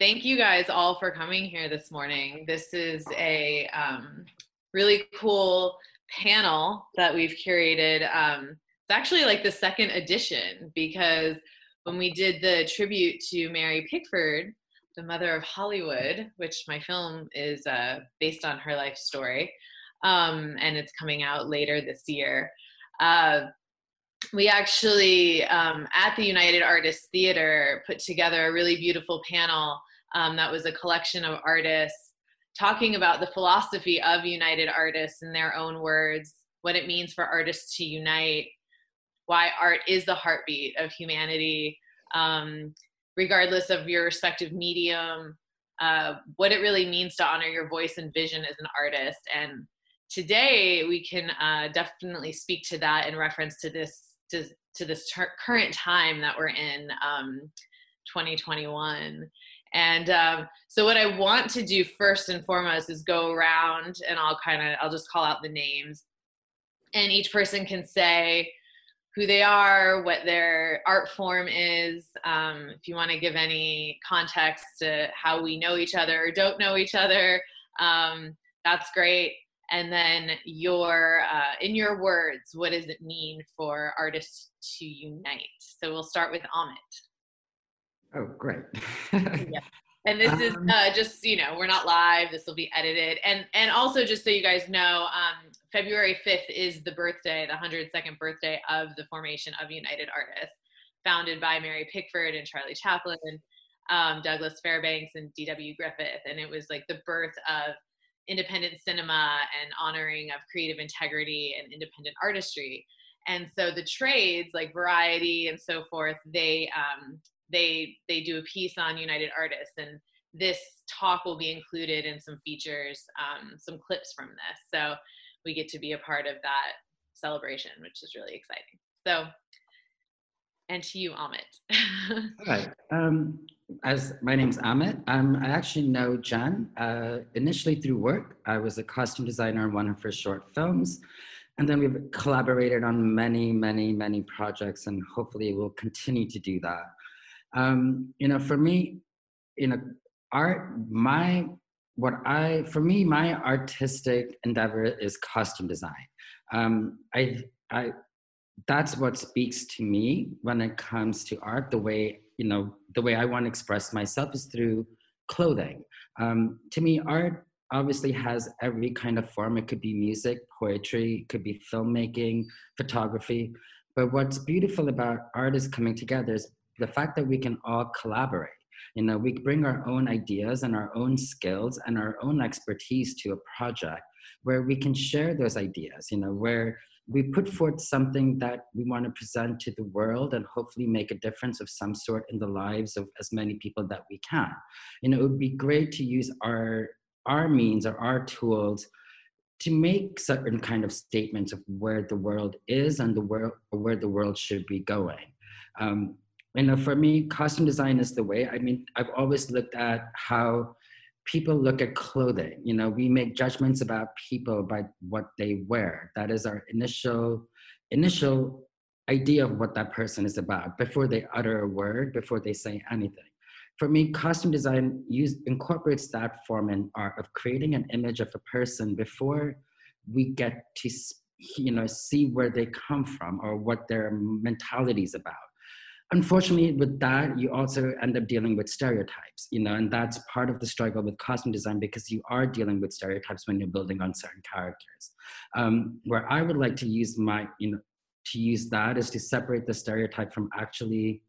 thank you guys all for coming here this morning. This is a um, really cool panel that we've curated. Um, it's actually like the second edition because when we did the tribute to Mary Pickford, the mother of Hollywood, which my film is uh, based on her life story, um, and it's coming out later this year. Uh, we actually, um, at the United Artists Theater, put together a really beautiful panel um, that was a collection of artists talking about the philosophy of United Artists in their own words, what it means for artists to unite, why art is the heartbeat of humanity, um, regardless of your respective medium, uh, what it really means to honor your voice and vision as an artist. And today we can uh, definitely speak to that in reference to this to, to this ter- current time that we're in, um, 2021. And um, so, what I want to do first and foremost is go around and I'll kind of, I'll just call out the names. And each person can say who they are, what their art form is. Um, if you want to give any context to how we know each other or don't know each other, um, that's great. And then your, uh, in your words, what does it mean for artists to unite? So we'll start with Amit. Oh, great. yeah. And this um, is uh, just you know we're not live. This will be edited, and and also just so you guys know, um, February fifth is the birthday, the hundred second birthday of the formation of United Artists, founded by Mary Pickford and Charlie Chaplin, um, Douglas Fairbanks, and D.W. Griffith, and it was like the birth of independent cinema and honoring of creative integrity and independent artistry. And so the trades like Variety and so forth, they um, they they do a piece on United Artists, and this talk will be included in some features, um, some clips from this. So we get to be a part of that celebration, which is really exciting. So, and to you, Amit. Hi. Um, as my name's Amit, um, I actually know Jen uh, initially through work. I was a costume designer on one of her short films. And then we've collaborated on many, many, many projects, and hopefully we'll continue to do that. Um, you know, for me, you know, art, my, what I, for me, my artistic endeavor is costume design. Um, I, I, that's what speaks to me when it comes to art. The way, you know, the way I want to express myself is through clothing. Um, to me, art obviously has every kind of form. It could be music, poetry, it could be filmmaking, photography. But what's beautiful about art is coming together is the fact that we can all collaborate. You know we bring our own ideas and our own skills and our own expertise to a project where we can share those ideas you know where we put forth something that we want to present to the world and hopefully make a difference of some sort in the lives of as many people that we can. You know it would be great to use our our means or our tools to make certain kind of statements of where the world is and the world where the world should be going. Um, you uh, know, for me, costume design is the way. I mean, I've always looked at how people look at clothing. You know, we make judgments about people by what they wear. That is our initial initial idea of what that person is about before they utter a word, before they say anything. For me, costume design use, incorporates that form in art of creating an image of a person before we get to you know see where they come from or what their mentality is about unfortunately with that you also end up dealing with stereotypes you know and that's part of the struggle with costume design because you are dealing with stereotypes when you're building on certain characters. Um, where i would like to use my you know to use that is to separate the stereotype from actually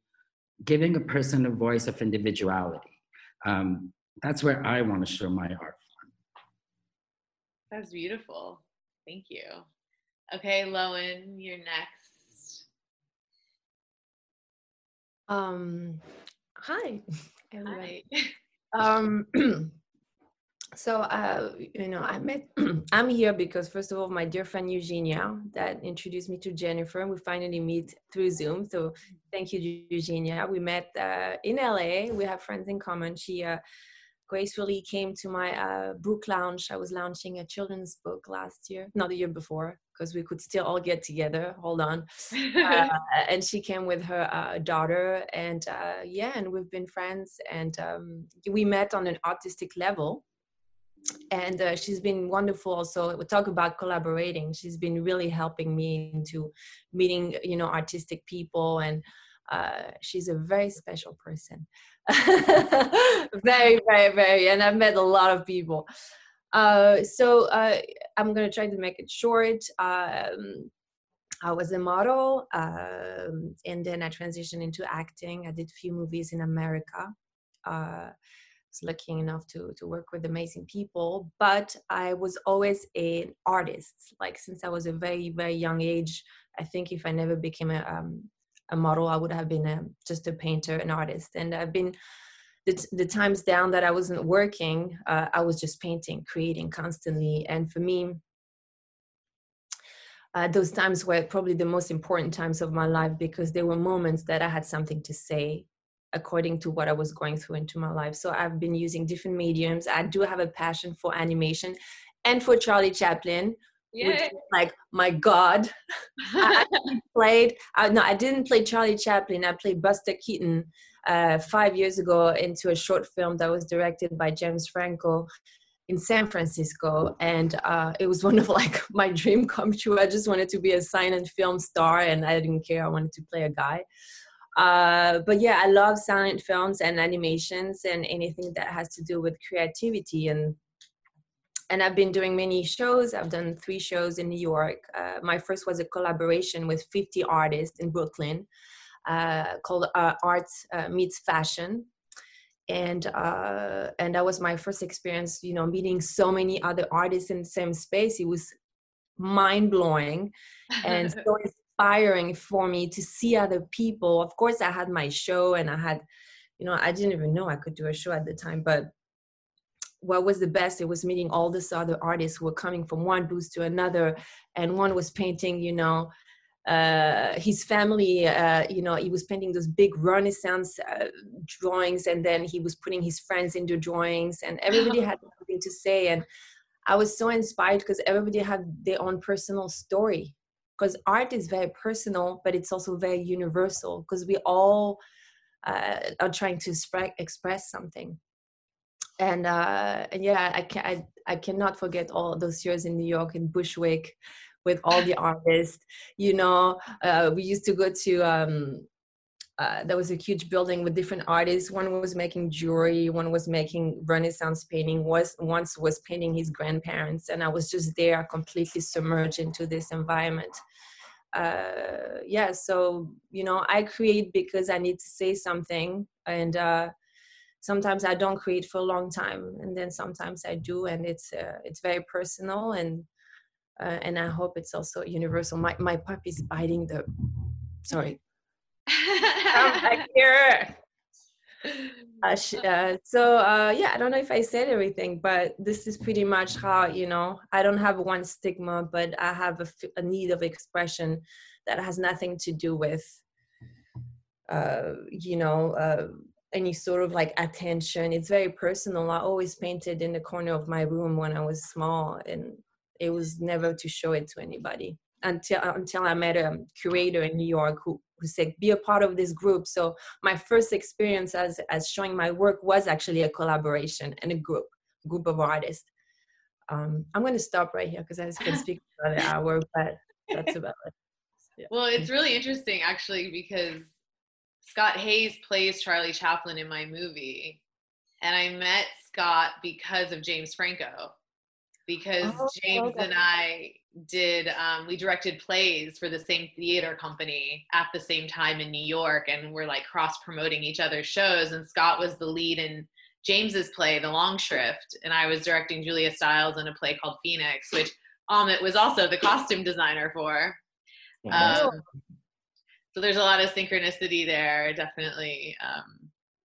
giving a person a voice of individuality. Um, that's where i want to show my art form. That's beautiful. Thank you. Okay lowen you're next Um, hi, everybody. Um, so, uh, you know, I met, I'm here because first of all, my dear friend Eugenia that introduced me to Jennifer and we finally meet through Zoom. So thank you, Eugenia. We met uh, in LA. We have friends in common. She uh, gracefully came to my uh, book launch. I was launching a children's book last year, not the year before, because we could still all get together. Hold on. Uh, and she came with her uh, daughter, and uh, yeah, and we've been friends. And um, we met on an artistic level. And uh, she's been wonderful. Also, we talk about collaborating. She's been really helping me into meeting, you know, artistic people, and uh, she's a very special person. very, very, very. And I've met a lot of people. Uh, so uh, I'm gonna try to make it short. Um, I was a model, um, and then I transitioned into acting. I did a few movies in America. Uh, was lucky enough to to work with amazing people, but I was always an artist. Like since I was a very very young age, I think if I never became a um, a model, I would have been a, just a painter, an artist. And I've been the, the times down that I wasn't working, uh, I was just painting, creating constantly. And for me, uh, those times were probably the most important times of my life because there were moments that I had something to say according to what I was going through into my life. So I've been using different mediums. I do have a passion for animation and for Charlie Chaplin, which like my god I, played uh, no i didn't play charlie chaplin i played buster keaton uh, five years ago into a short film that was directed by james franco in san francisco. And uh, it was one of like my dream come true. I just wanted to be a silent film star and i didn't care. I wanted to play a guy. Uh, but yeah i love silent films and animations and anything that has to do with creativity. And and I've been doing many shows. I've done three shows in New York. Uh, my first was a collaboration with 50 artists in Brooklyn uh, called uh, Art uh, Meets Fashion. And uh, and that was my first experience, you know, meeting so many other artists in the same space. It was mind blowing and so inspiring for me to see other people. Of course, I had my show and I had, you know, I didn't even know I could do a show at the time, but what was the best it was meeting all these other artists who were coming from one booth to another and one was painting you know uh, his family uh, you know he was painting those big renaissance uh, drawings and then he was putting his friends into drawings and everybody had something to say and i was so inspired because everybody had their own personal story. Because art is very personal but it's also very universal because we all uh, are trying to express something. And uh, and yeah, I can I, I cannot forget all those years in New York in Bushwick with all the artists. You know, uh, we used to go to. Um, uh, there was a huge building with different artists. One was making jewelry, one was making Renaissance painting. Was once was painting his grandparents, and I was just there, completely submerged into this environment. Uh, yeah, so you know, I create because I need to say something, and uh, sometimes I don't create for a long time, and then sometimes I do, and it's uh, it's very personal and uh, and I hope it's also universal. My my pup is biting the. Sorry. Come back here. Uh, uh, so uh, yeah, I don't know if I said everything, but this is pretty much how you know I don't have one stigma, but I have a, a need of expression that has nothing to do with uh, you know uh, any sort of like attention. It's very personal. I always painted in the corner of my room when I was small, and it was never to show it to anybody until until I met a curator in New York who who said be a part of this group. So my first experience as as showing my work was actually a collaboration and a group group of artists. Um, I'm going to stop right here because I can speak for another hour, but that's about it. Yeah. Well, it's really interesting actually because Scott Haze plays Charlie Chaplin in my movie. And I met Scott because of James Franco. Because oh, James okay. and I did, um, we directed plays for the same theater company at the same time in New York, and we're like cross promoting each other's shows. And Scott was the lead in James's play, The Long Shrift, and I was directing Julia Stiles in a play called Phoenix, which Amit was also the costume designer for. Um, so there's a lot of synchronicity there definitely um,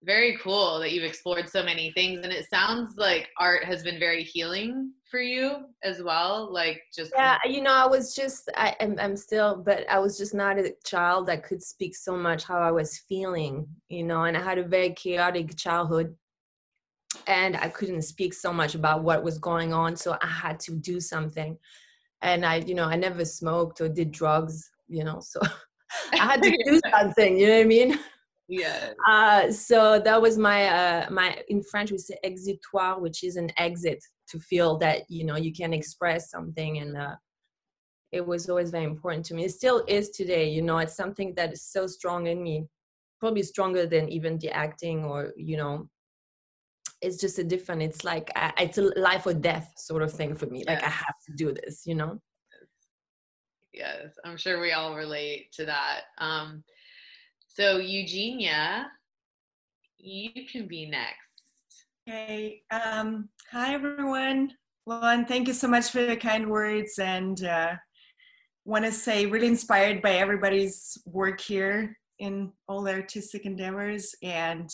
very cool that you've explored so many things and it sounds like art has been very healing for you as well like just yeah you know i was just I, am I'm still but i was just not a child that could speak so much how i was feeling you know and i had a very chaotic childhood and i couldn't speak so much about what was going on so i had to do something and I, you know, I never smoked or did drugs, you know, so I had to do something. You know what I mean? Yeah. Uh, so that was my uh, my in French we say exutoire, which is an exit to feel that you know you can express something, and uh, it was always very important to me. It still is today. You know, it's something that is so strong in me, probably stronger than even the acting or you know. It's just a different. It's like uh, it's a life or death sort of thing for me. Like I have to do this. You know. Yes, I'm sure we all relate to that. Um, so, Eugenia, you can be next. Okay. Um, hi, everyone. Well, and thank you so much for the kind words. And uh, want to say, really inspired by everybody's work here in all the artistic endeavors, and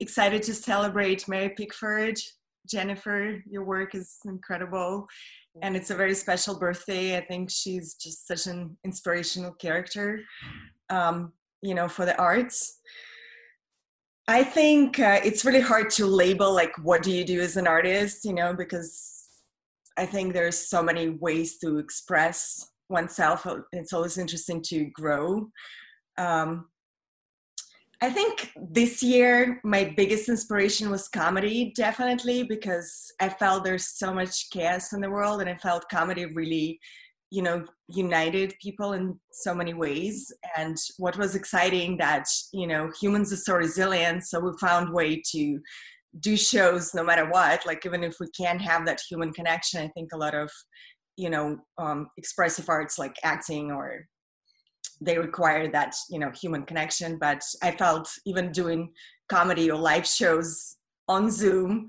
excited to celebrate Mary Pickford. Jennifer, your work is incredible, and it's a very special birthday. I think she's just such an inspirational character. Um, you know for the arts. I think uh, it's really hard to label like what do you do as an artist you know because i think there's so many ways to express oneself it's always interesting to grow. Um, i think this year my biggest inspiration was comedy definitely because i felt there's so much chaos in the world and i felt comedy really you know united people in so many ways. And what was exciting that you know humans are so resilient so we found way to do shows no matter what. Like even if we can't have that human connection i think a lot of you know um, expressive arts like acting or they require that you know human connection. But i felt even doing comedy or live shows on zoom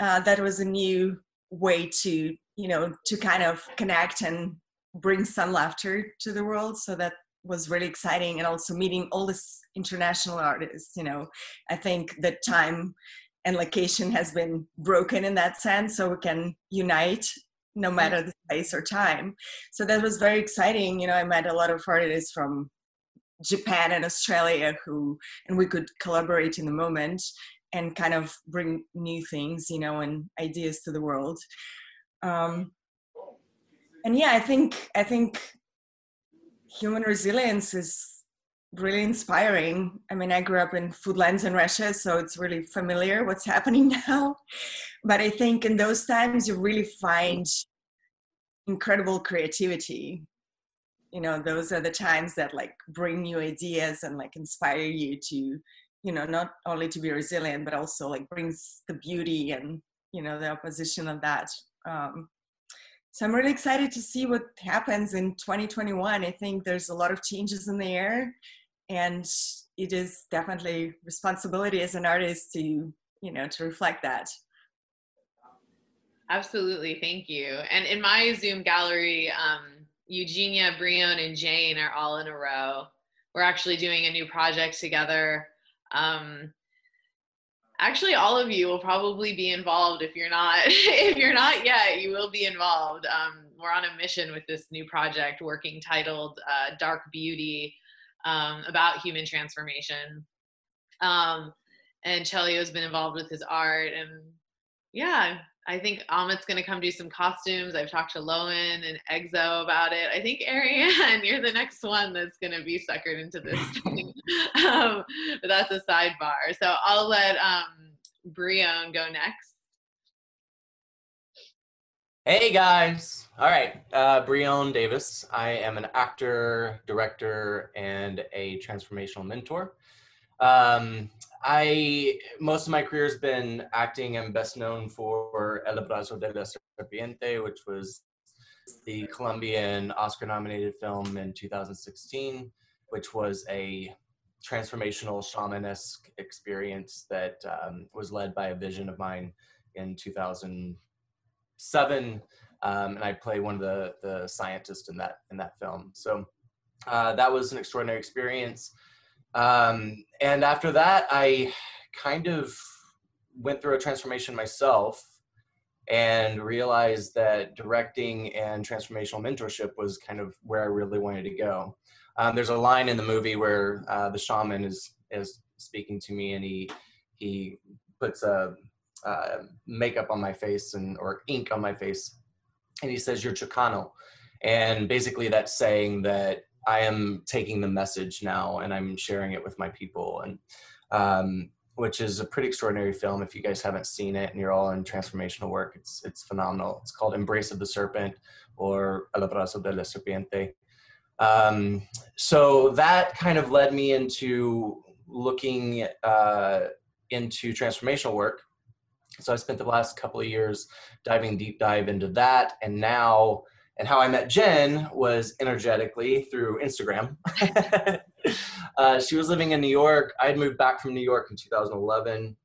uh, that was a new way to you know to kind of connect and bring some laughter to the world so that was really exciting and also meeting all these international artists you know. I think that time and location has been broken in that sense so we can unite no matter the place or time. So that was very exciting you know i met a lot of artists from japan and australia who and we could collaborate in the moment and kind of bring new things you know and ideas to the world. Um, and yeah i think i think human resilience is really inspiring. I mean i grew up in foodlands in russia so it's really familiar what's happening now. But i think in those times you really find incredible creativity. You know those are the times that like bring new ideas and like inspire you to you know not only to be resilient but also like brings the beauty and you know the opposition of that um, so I'm really excited to see what happens in 2021. I think there's a lot of changes in the air, and it is definitely responsibility as an artist to you know to reflect that. Absolutely, thank you. And in my Zoom gallery, um, Eugenia, Brionne, and Jane are all in a row. We're actually doing a new project together. Um, actually all of you will probably be involved if you're not if you're not yet you will be involved. Um, we're on a mission with this new project working titled uh, dark beauty um, about human transformation. Um, and Chelio has been involved with his art and yeah I think Amit's going to come do some costumes. I've talked to Lowen and Exo about it. I think Ariane, you're the next one that's going to be suckered into this thing. um, but that's a sidebar. So I'll let um, Brionne go next. Hey guys. All right. Uh, Brionne Davis. I am an actor, director, and a transformational mentor. Um, I most of my career has been acting. I'm best known for El Abrazo de la Serpiente, which was the Colombian Oscar-nominated film in 2016, which was a transformational shamanesque experience that um, was led by a vision of mine in 2007, um, and I play one of the the scientists in that in that film. So uh, that was an extraordinary experience. Um, and after that, I kind of went through a transformation myself and realized that directing and transformational mentorship was kind of where I really wanted to go. Um, there's a line in the movie where uh, the shaman is is speaking to me, and he he puts a uh, makeup on my face and or ink on my face, and he says, "You're Chicano," And basically, that's saying that I am taking the message now and I'm sharing it with my people. And um, which is a pretty extraordinary film. If you guys haven't seen it and you're all in transformational work, it's it's phenomenal. It's called Embrace of the Serpent or El Abrazo de la Serpiente. Um, so that kind of led me into looking uh, into transformational work. So I spent the last couple of years diving deep dive into that, and now and how I met Jen was energetically through Instagram. uh, she was living in New York. I had moved back from New York in 2011,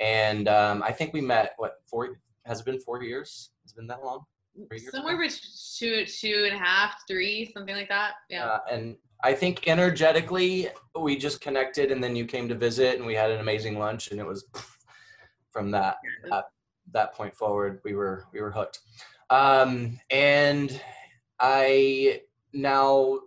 and um, I think we met. What four? Has it been four years? Has it been that long? Somewhere between two, two and a half, three, something like that. Yeah. Uh, and I think energetically we just connected, and then you came to visit, and we had an amazing lunch, and it was from that that, that point forward we were we were hooked. Um, and I now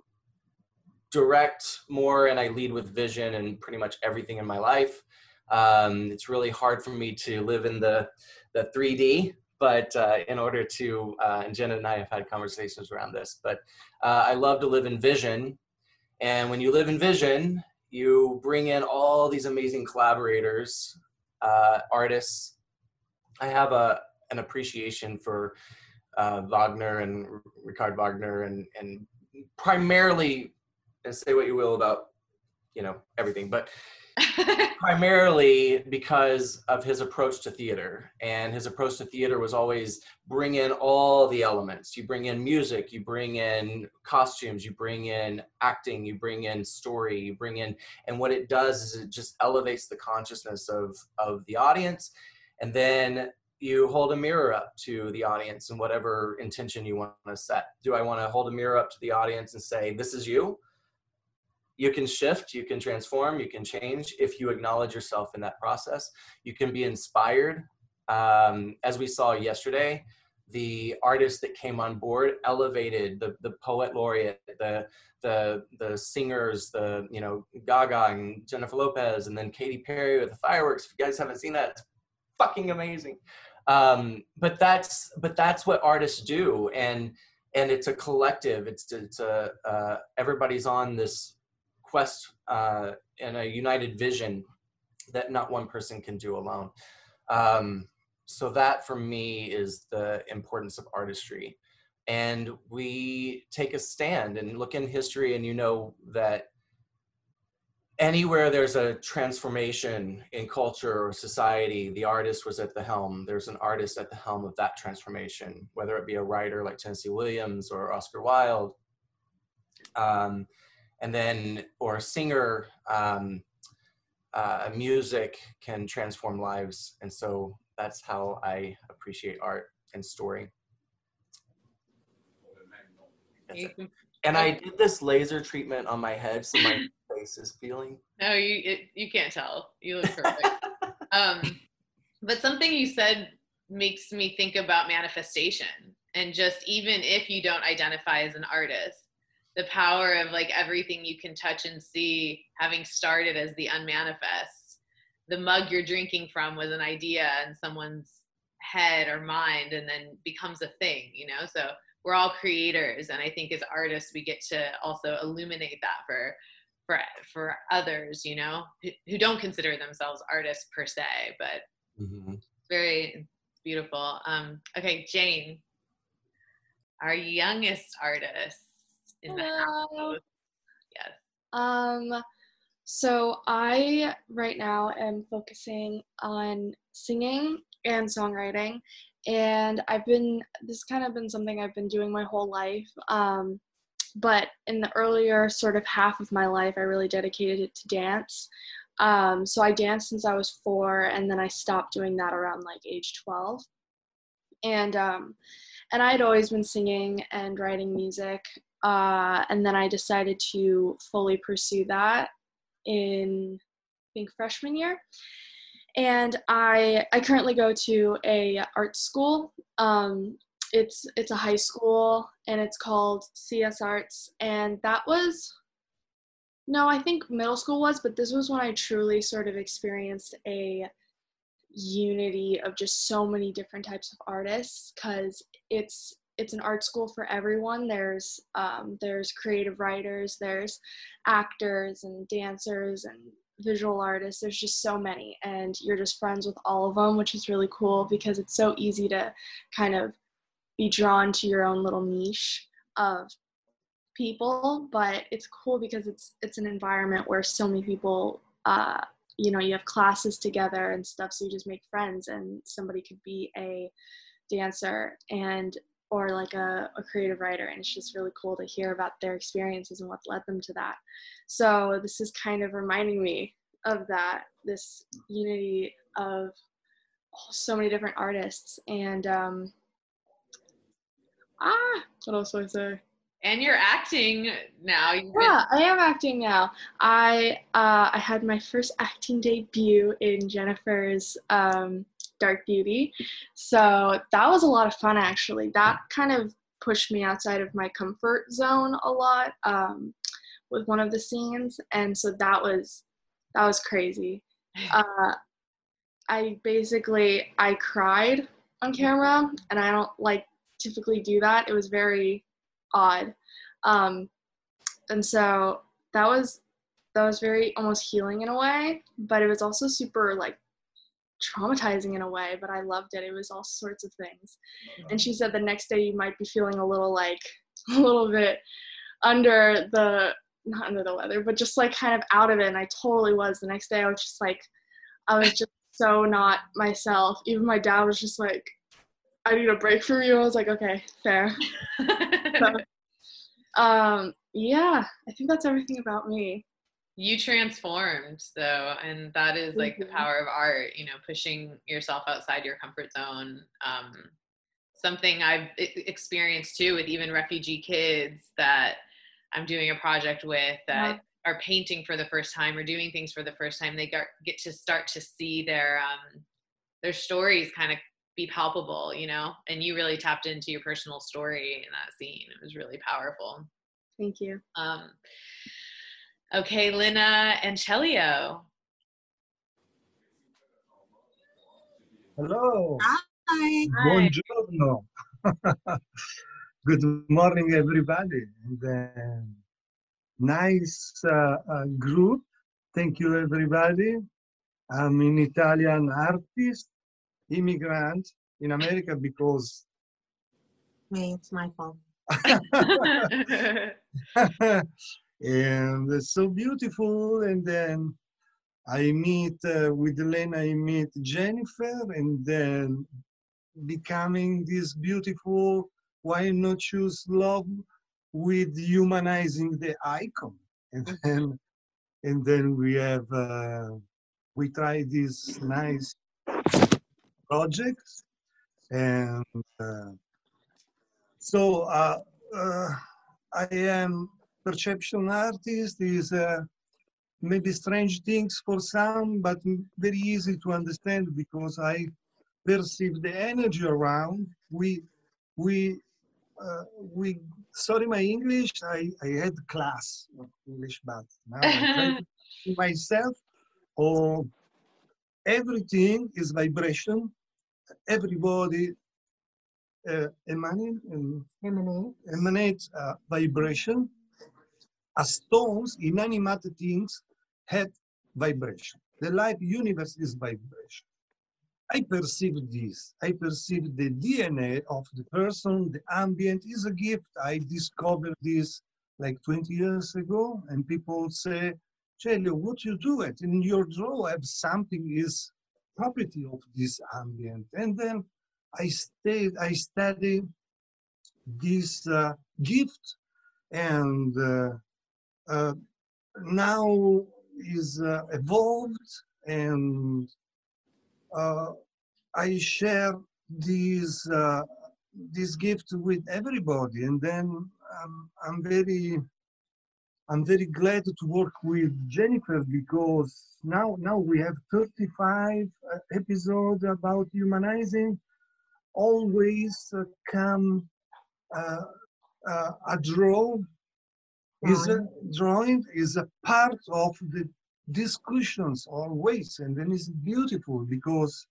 direct more and I lead with vision and pretty much everything in my life. Um, it's really hard for me to live in the, the 3D, but uh, in order to, uh, and Jenna and I have had conversations around this, but uh, I love to live in vision. And when you live in vision, you bring in all these amazing collaborators, uh, artists. I have a, an appreciation for uh, Wagner and Richard Wagner, and and primarily, and say what you will about you know everything, but primarily because of his approach to theater. And his approach to theater was always bring in all the elements. You bring in music, you bring in costumes, you bring in acting, you bring in story, you bring in, and what it does is it just elevates the consciousness of of the audience. And then you hold a mirror up to the audience and whatever intention you want to set. Do I want to hold a mirror up to the audience and say, This is you? You can shift, you can transform, you can change if you acknowledge yourself in that process. You can be inspired. Um, as we saw yesterday, the artists that came on board elevated the, the poet laureate, the, the, the singers, the, you know, Gaga and Jennifer Lopez, and then Katy Perry with the fireworks. If you guys haven't seen that, it's fucking amazing um, but that's but that's what artists do. And and it's a collective. It's it's a uh, everybody's on this quest uh, and a united vision that not one person can do alone. Um, so that for me is the importance of artistry. And we take a stand and look in history and you know that anywhere there's a transformation in culture or society, the artist was at the helm. There's an artist at the helm of that transformation, whether it be a writer like Tennessee Williams or Oscar Wilde, um, and then or a singer. Um, uh, music can transform lives, and so that's how I appreciate art and story. And I did this laser treatment on my head, so my face is feeling. No, you it, you can't tell. You look perfect. um, but something you said makes me think about manifestation, and just even if you don't identify as an artist, the power of like everything you can touch and see, having started as the unmanifest. The mug you're drinking from was an idea in someone's head or mind, and then becomes a thing. You know, so we're all creators and i think as artists we get to also illuminate that for for for others you know who, who don't consider themselves artists per se but mm-hmm. it's very beautiful um okay jane our youngest artist in Hello. the house yes um so i right now am focusing on singing and songwriting and i've been this kind of been something i've been doing my whole life um but in the earlier sort of half of my life, I really dedicated it to dance. Um, so I danced since I was four, and then I stopped doing that around like age 12. And um, and I had always been singing and writing music, uh, and then I decided to fully pursue that in I think freshman year. And I I currently go to a art school um, it's it's a high school and it's called CS Arts and that was no, I think middle school was, but this was when I truly sort of experienced a unity of just so many different types of artists cuz it's it's an art school for everyone. There's um, there's creative writers, there's actors and dancers and visual artists. There's just so many, and you're just friends with all of them, which is really cool because it's so easy to kind of be drawn to your own little niche of people. But it's cool because it's it's an environment where so many people. Uh, you know, you have classes together and stuff, so you just make friends, and somebody could be a dancer and or like a, a creative writer and it's just really cool to hear about their experiences and what led them to that so this is kind of reminding me of that this unity of so many different artists and um ah what else do i say and you're acting now You've been- yeah i am acting now i uh i had my first acting debut in jennifer's um Dark Beauty. So that was a lot of fun actually. That kind of pushed me outside of my comfort zone a lot um, with one of the scenes, and so that was that was crazy. Uh, I basically I cried on camera, and I don't like typically do that. It was very odd, um, and so that was that was very almost healing in a way, but it was also super like traumatizing in a way, but I loved it. It was all sorts of things. And she said the next day you might be feeling a little like a little bit under the not under the weather, but just like kind of out of it. And I totally was. The next day I was just like I was just so not myself. Even my dad was just like, I need a break from you. I was like, okay, fair. So, um, yeah, I think that's everything about me. you transformed though and that is like the Mhm. power of art you know pushing yourself outside your comfort zone um, something i've experienced too with even refugee kids that i'm doing a project with that are painting for the first time or doing things for the first time they get, get to start to see their um, their stories kind of be palpable you know and you really tapped into your personal story in that scene it was really powerful Thank you. um, okay, Lina and Chelio. Hello. Hi. Hi. Buongiorno. Good morning, everybody. And, uh, nice uh, uh, group. Thank you, everybody. I'm an Italian artist, immigrant in America because Me, it's my fault. and it's so beautiful. And then I meet uh, with Elena, I meet Jennifer, and then becoming this beautiful. Why not choose love with humanizing the icon? And then, and then we have uh, we try this nice project, and uh, so uh, uh, I am perception artist is uh, maybe strange things for some, but very easy to understand because I perceive the energy around. We, we, uh, we. Sorry, my English. I, I had class of English, but now I try to see myself. Oh, everything is vibration. Everybody uh, emanate, um, Emanate. emanate uh, vibration. As stones, inanimate things have vibration. The life universe is vibration. I perceive this. I perceive the DNA of the person, the ambient is a gift. I discovered this like 20 years ago, and people say, Celio, what you do it? In your draw have something is property of this ambient. And then I stayed, I studied this uh, gift and uh, uh, now is uh, evolved and uh, I share this uh, this gift with everybody and then um, I'm very I'm very glad to work with Jennifer because now now we have 35 uh, episodes about humanizing. Always uh, come uh, uh, a draw. Is a drawing. is a part of the discussions always and then it's beautiful because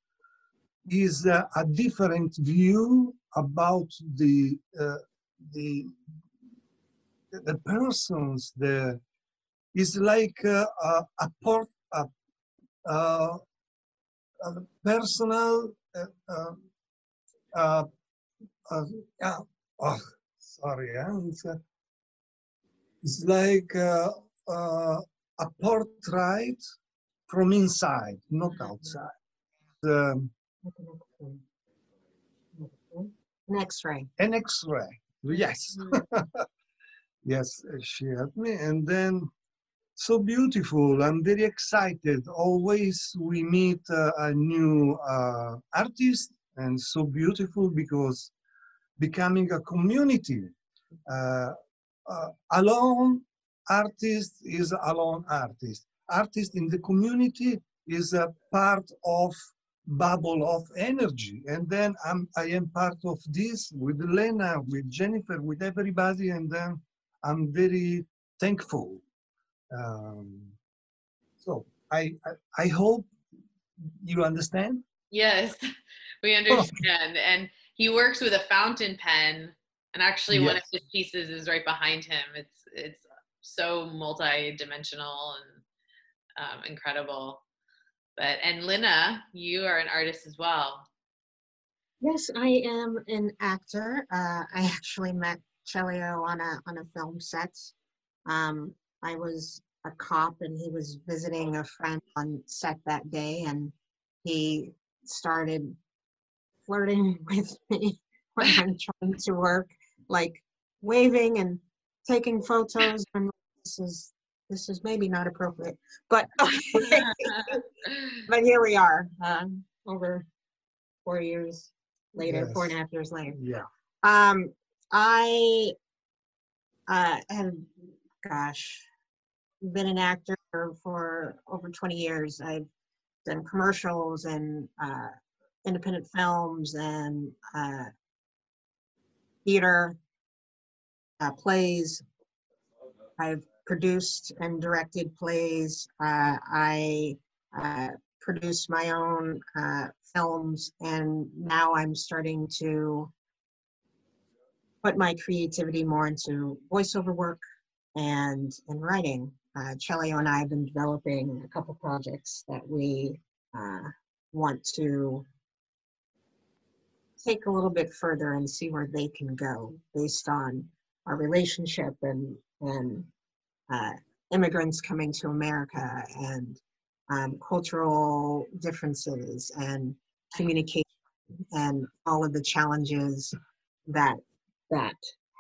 is a different view about the uh, the the persons the is like uh, a, a port a, a, a personal uh, uh, uh, uh, yeah, oh, sorry yeah, it's, like uh, uh, a portrait from inside not outside um, An X-ray. an X-ray. Yes, yes, she helped me, and then so beautiful. I'm very excited. Always we meet uh, a new uh, artist, and so beautiful because becoming a community. Uh, uh, alone artist is alone artist. Artist in the community is a part of bubble of energy and then I'm, i am part of this with lena with jennifer with everybody and then i'm very thankful um, so I, I i hope you understand Yes, we understand. And he works with a fountain pen, and actually, one of his pieces is right behind him. It's it's so multi-dimensional and um, incredible. But and Lina, you are an artist as well. Yes, I am an actor. Uh, I actually met Chelio on a on a film set. Um, I was a cop, and he was visiting a friend on set that day, and he started flirting with me when I'm trying to work, like waving and taking photos. And this is this is maybe not appropriate, but but here we are, um, over four years later, four and a half years later. yeah Um, I uh, have, gosh, been an actor for over 20 years. I've done commercials and uh, independent films and uh, theater, uh, plays. I've produced and directed plays. Uh, I uh, produce my own uh, films, and now I'm starting to put my creativity more into voiceover work and in writing. Uh, Chelio and I have been developing a couple projects that we uh, want to take a little bit further and see where they can go based on our relationship and and uh, immigrants coming to America and um, cultural differences and communication and all of the challenges that that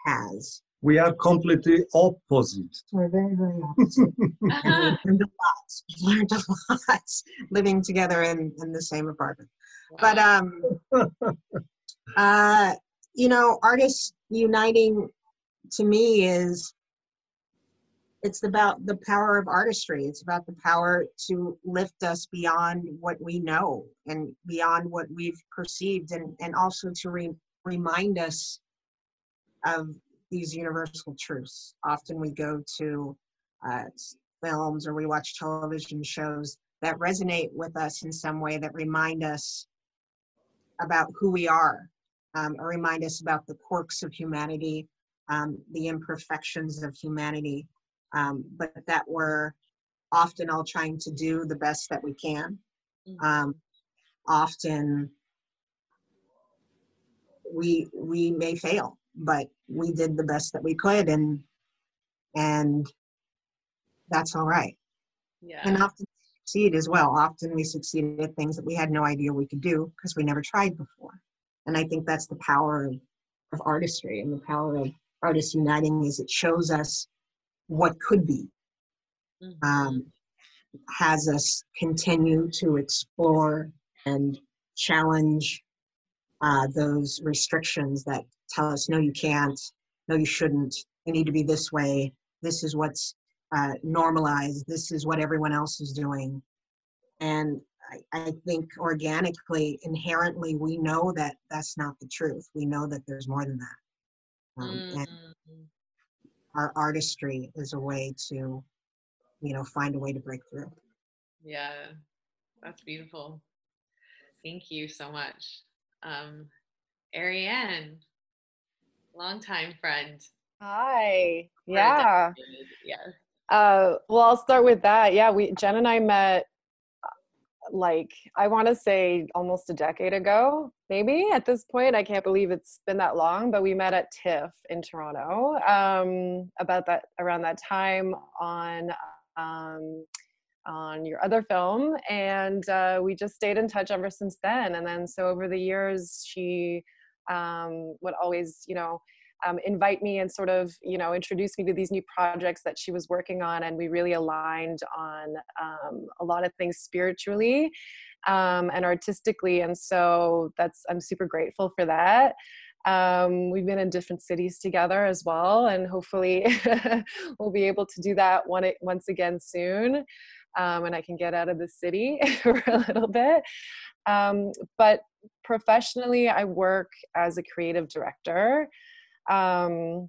has. we are completely opposite We're very, very opposite. And we learned a lot. We learned a lot living together in, in the same apartment. But um, uh, you know, artists uniting to me is it's about the power of artistry. It's about the power to lift us beyond what we know and beyond what we've perceived, and and also to re- remind us of these universal truths. Often we go to uh, films or we watch television shows that resonate with us in some way that remind us about who we are, um, or remind us about the quirks of humanity, um, the imperfections of humanity, um, but that we're often all trying to do the best that we can. Mhm. Um, often we we may fail, but we did the best that we could, and and that's all right. yeah. And often succeed as well. Often we succeed at things that we had no idea we could do because we never tried before. And I think that's the power of, of artistry and the power of artists uniting is it shows us what could be, Mhm. um, has us continue to explore and challenge uh, those restrictions that tell us, no, you can't, no, you shouldn't, you need to be this way, this is what's uh, normalized, this is what everyone else is doing. And I, I think organically, inherently, we know that that's not the truth. We know that there's more than that. Um, and Mhm. our artistry is a way to, you know, find a way to break through. Yeah, that's beautiful. Thank you so much. Um, Ariane, longtime friend. Hi. a Yeah. Uh, well, I'll start with that. Yeah, we Jen and I met like I want to say almost a decade ago, maybe at this point. I can't believe it's been that long, but we met at TIFF in Toronto um, about that around that time on um, on your other film, and uh, we just stayed in touch ever since then. And then so over the years, she um, would always, you know um, invite me and sort of you know introduce me to these new projects that she was working on and we really aligned on um, a lot of things spiritually um, and artistically and so that's i'm super grateful for that um, we've been in different cities together as well and hopefully we'll be able to do that one, once again soon um, and i can get out of the city for a little bit. Um, but professionally i work as a creative director um,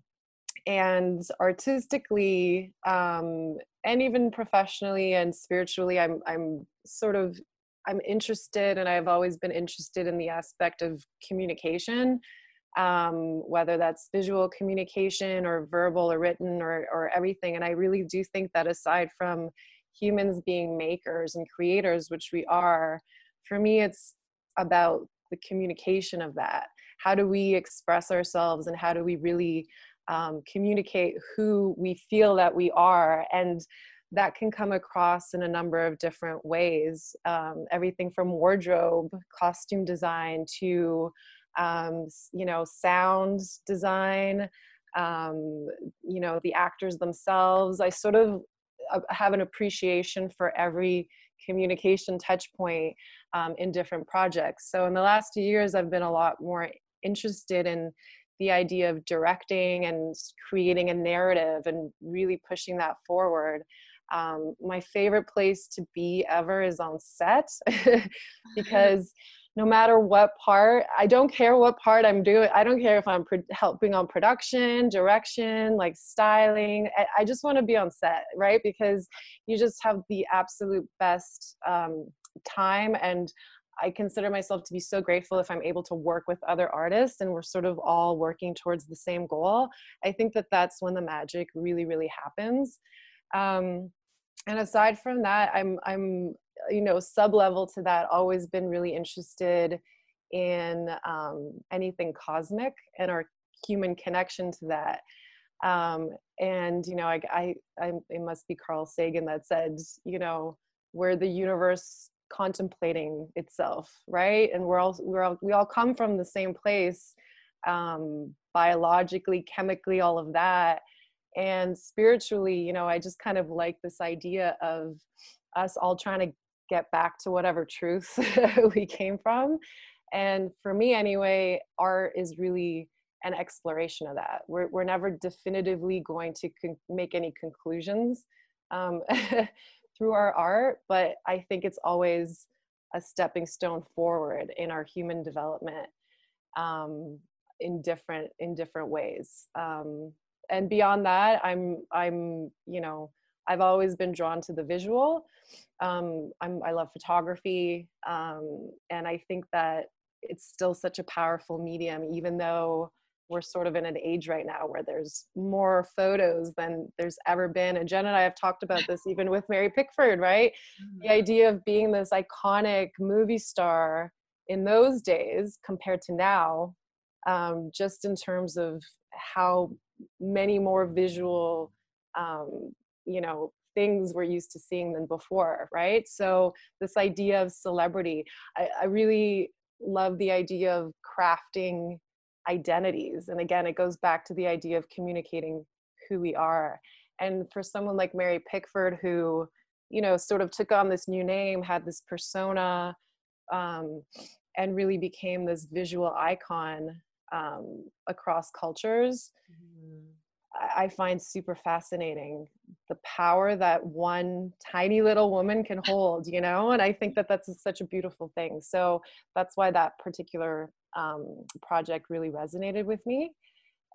and artistically um, and even professionally and spiritually i'm i'm sort of i'm interested and i've always been interested in the aspect of communication um, whether that's visual communication or verbal or written or, or everything. And i really do think that aside from humans being makers and creators which we are for me it's about the communication of that. How do we express ourselves and how do we really um, communicate who we feel that we are? And that can come across in a number of different ways um, everything from wardrobe costume design to um, you know sound design um, you know the actors themselves. I sort of have an appreciation for every communication touch point um, in different projects so in the last few years i've been a lot more interested in the idea of directing and creating a narrative and really pushing that forward. Um, my favorite place to be ever is on set because no matter what part, I don't care what part I'm doing. I don't care if I'm pro- helping on production, direction, like styling. I, I just want to be on set, right? Because you just have the absolute best um, time and I consider myself to be so grateful if I'm able to work with other artists and we're sort of all working towards the same goal. I think that that's when the magic really, really happens. Um, and aside from that, I'm, I'm, you know, sub level to that, always been really interested in um, anything cosmic and our human connection to that. Um, and you know, I, I, I, it must be Carl Sagan that said, you know, we're the universe contemplating itself right and we're all we're all we all come from the same place um biologically chemically all of that and spiritually you know i just kind of like this idea of us all trying to get back to whatever truth we came from and for me anyway art is really an exploration of that we're, we're never definitively going to con- make any conclusions um, through our art, but I think it's always a stepping stone forward in our human development um, in different in different ways. Um, and beyond that, I'm I'm you know I've always been drawn to the visual. Um, I'm, I love photography, um, and I think that it's still such a powerful medium, even though we're sort of in an age right now where there's more photos than there's ever been. And Jen and I have talked about this even with Mary Pickford, right? The Mm-hmm. idea of being this iconic movie star in those days compared to now, um, just in terms of how many more visual, um, you know, things we're used to seeing than before, right? So this idea of celebrity, I, I really love the idea of crafting identities and again it goes back to the idea of communicating who we are and for someone like mary pickford who you know sort of took on this new name had this persona um, and really became this visual icon um, across cultures I- I find super fascinating the power that one tiny little woman can hold, you know, and I think that that's such a beautiful thing. So that's why that particular um, project really resonated with me,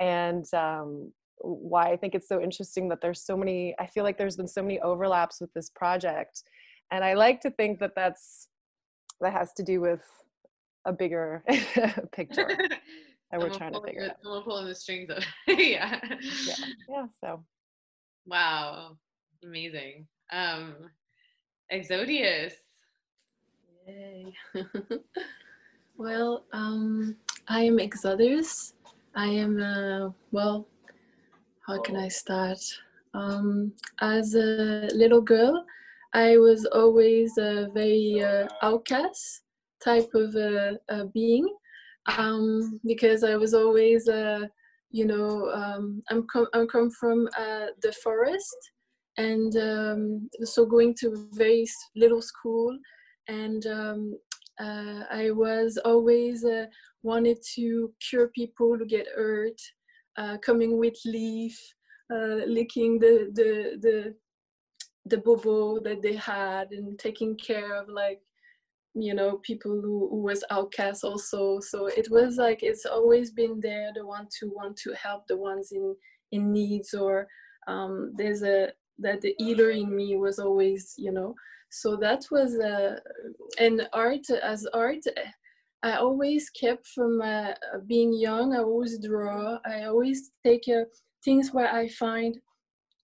and um, why I think it's so interesting that there's so many. I feel like there's been so many overlaps with this project, and I like to think that that's that has to do with a bigger picture that we're trying to figure out. Someone pulling the strings of yeah. Yeah. Yeah. So wow. Amazing. Um Exodius. Yay. well, um, I am Exodus. I am, uh, well, how can I start? Um, as a little girl, I was always a very uh, outcast type of uh, uh, being um, because I was always, uh, you know, um, I'm, com- I'm come from uh, the forest and um, so going to very little school and um, uh, I was always uh, wanted to cure people who get hurt, uh, coming with leaf, uh, licking the the the the bobo that they had, and taking care of like you know people who, who was outcast also. So it was like it's always been there, the one to want to help the ones in in needs or um, there's a that the healer in me was always you know so that was uh, and art as art i always kept from uh, being young i always draw i always take uh, things where i find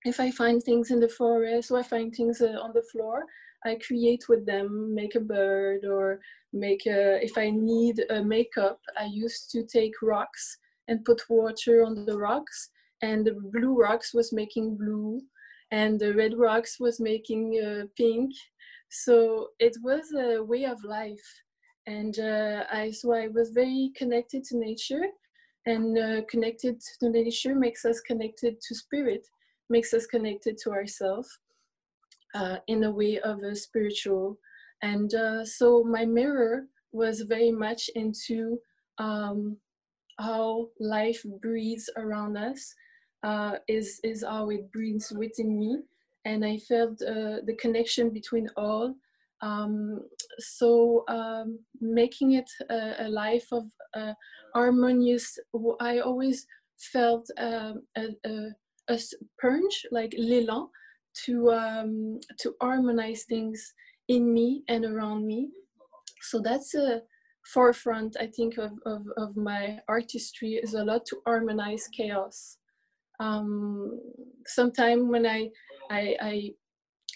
if i find things in the forest or i find things uh, on the floor i create with them make a bird or make a if i need a makeup i used to take rocks and put water on the rocks. And the blue rocks was making blue and the red rocks was making uh, pink. So it was a way of life. And uh, I, so I was very connected to nature and uh, connected to nature makes us connected to spirit makes us connected to ourselves uh, in a way of a spiritual and uh, so my mirror was very much into um, how life breathes around us uh, is is how it breathes within me and I felt uh, the connection between all. Um, so um, making it a, a life of uh, harmonious, I always felt um, a, a, a punch, like l'élan, to um, to harmonize things in me and around me. So that's a forefront, I think, of, of, of my artistry is a lot to harmonize chaos. Um, Sometimes when I I, I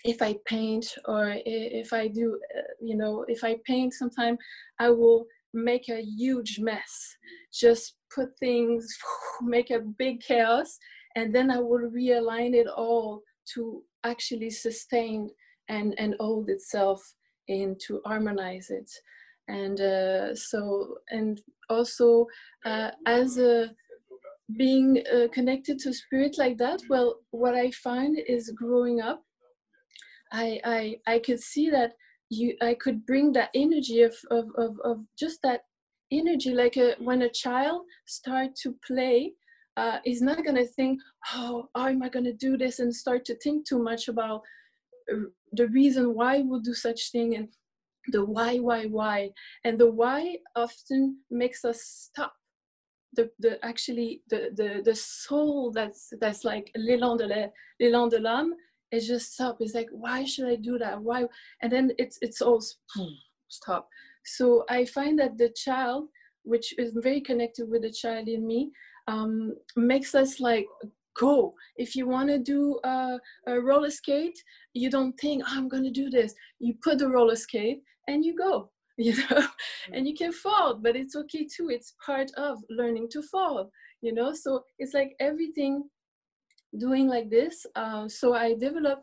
if I paint or if I do, uh, you know, if I paint sometimes I will make a huge mess. Just put things, make a big chaos, and then I will realign it all to actually sustain and, and hold itself and to harmonize it. And uh, so, and also uh, as a being uh, connected to spirit like that well what i find is growing up i i i could see that you i could bring that energy of of of, of just that energy like a, when a child start to play uh, is not going to think oh how am i going to do this? and start to think too much about uh, the reason why we'll do such thing and the why why why. And the why often makes us stop. The, the actually the, the the soul that's that's like l'élan de l'élan de l'âme is just stop. It's like why should i do that? Why? And then it's it's all stop. So i find that the child which is very connected with the child in me um, makes us like go. If you want to do a, a roller skate you don't think oh, i'm going to do this. You put the roller skate and you go you know? And you can fall but it's okay too. It's part of learning to fall you know? So it's like everything doing like this uh, so i develop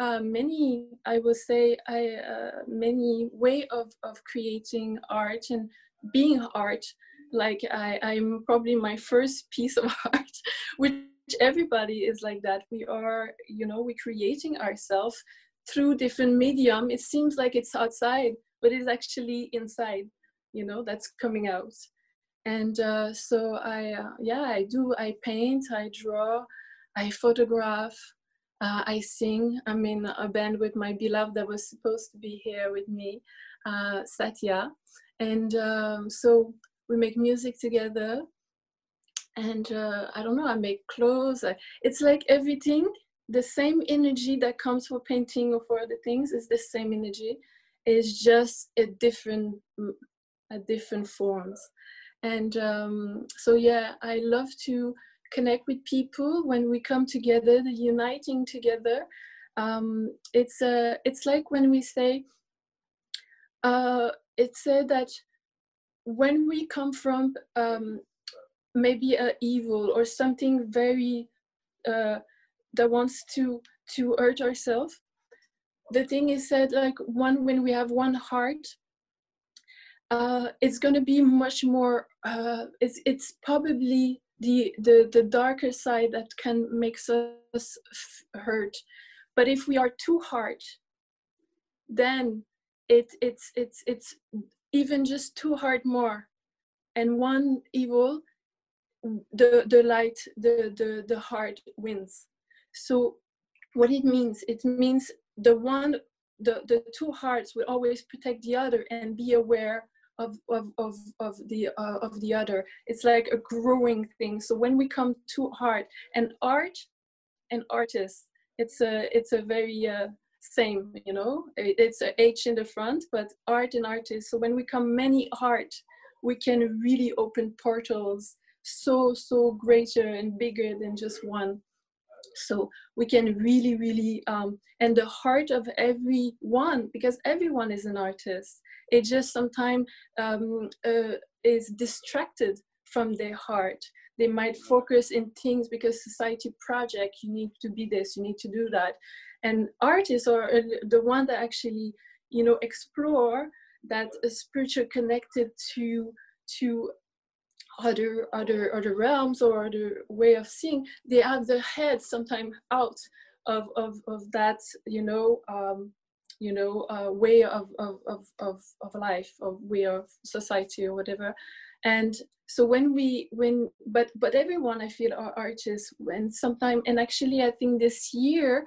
uh, many i will say i uh, many way of of creating art and being art like i i'm probably my first piece of art which everybody is like that. We are you know we're creating ourselves through different medium. It seems like it's outside but it's actually inside you know that's coming out. And uh, so i uh, yeah i do i paint i draw i photograph uh, i sing. I'm in a band with my beloved that was supposed to be here with me uh, satya. And um, so we make music together and uh, i don't know i make clothes it's like everything the same energy that comes for painting or for other things is the same energy it's just a different at different forms. And um, so, yeah, I love to connect with people when we come together, the uniting together. Um, it's uh, it's like when we say, uh, it's said that when we come from um, maybe a evil or something very uh, that wants to to hurt ourselves, the thing is said like one when we have one heart uh, it's going to be much more uh, it's it's probably the, the the darker side that can make us hurt. But if we are too hard then it it's it's it's even just two hard more and one evil the the light the the the heart wins. So what it means it means the one the the two hearts will always protect the other and be aware of of of, of the uh, of the other. It's like a growing thing. So when we come to hard and art and artists it's a it's a very uh, same you know? It's a h in the front but art and artist so when we come many art we can really open portals so so greater and bigger than just one. So we can really really um, and the heart of every one, because everyone is an artist. It just sometimes um, uh, is distracted from their heart they might focus in things because society project you need to be this you need to do that. And artists are uh, the one that actually you know explore that spiritual connected to to other other other realms or other way of seeing they have their head sometimes out of of of that you know um you know uh, way of, of of of of life of way of society or whatever and so when we when but but everyone i feel are artists and sometimes and actually i think this year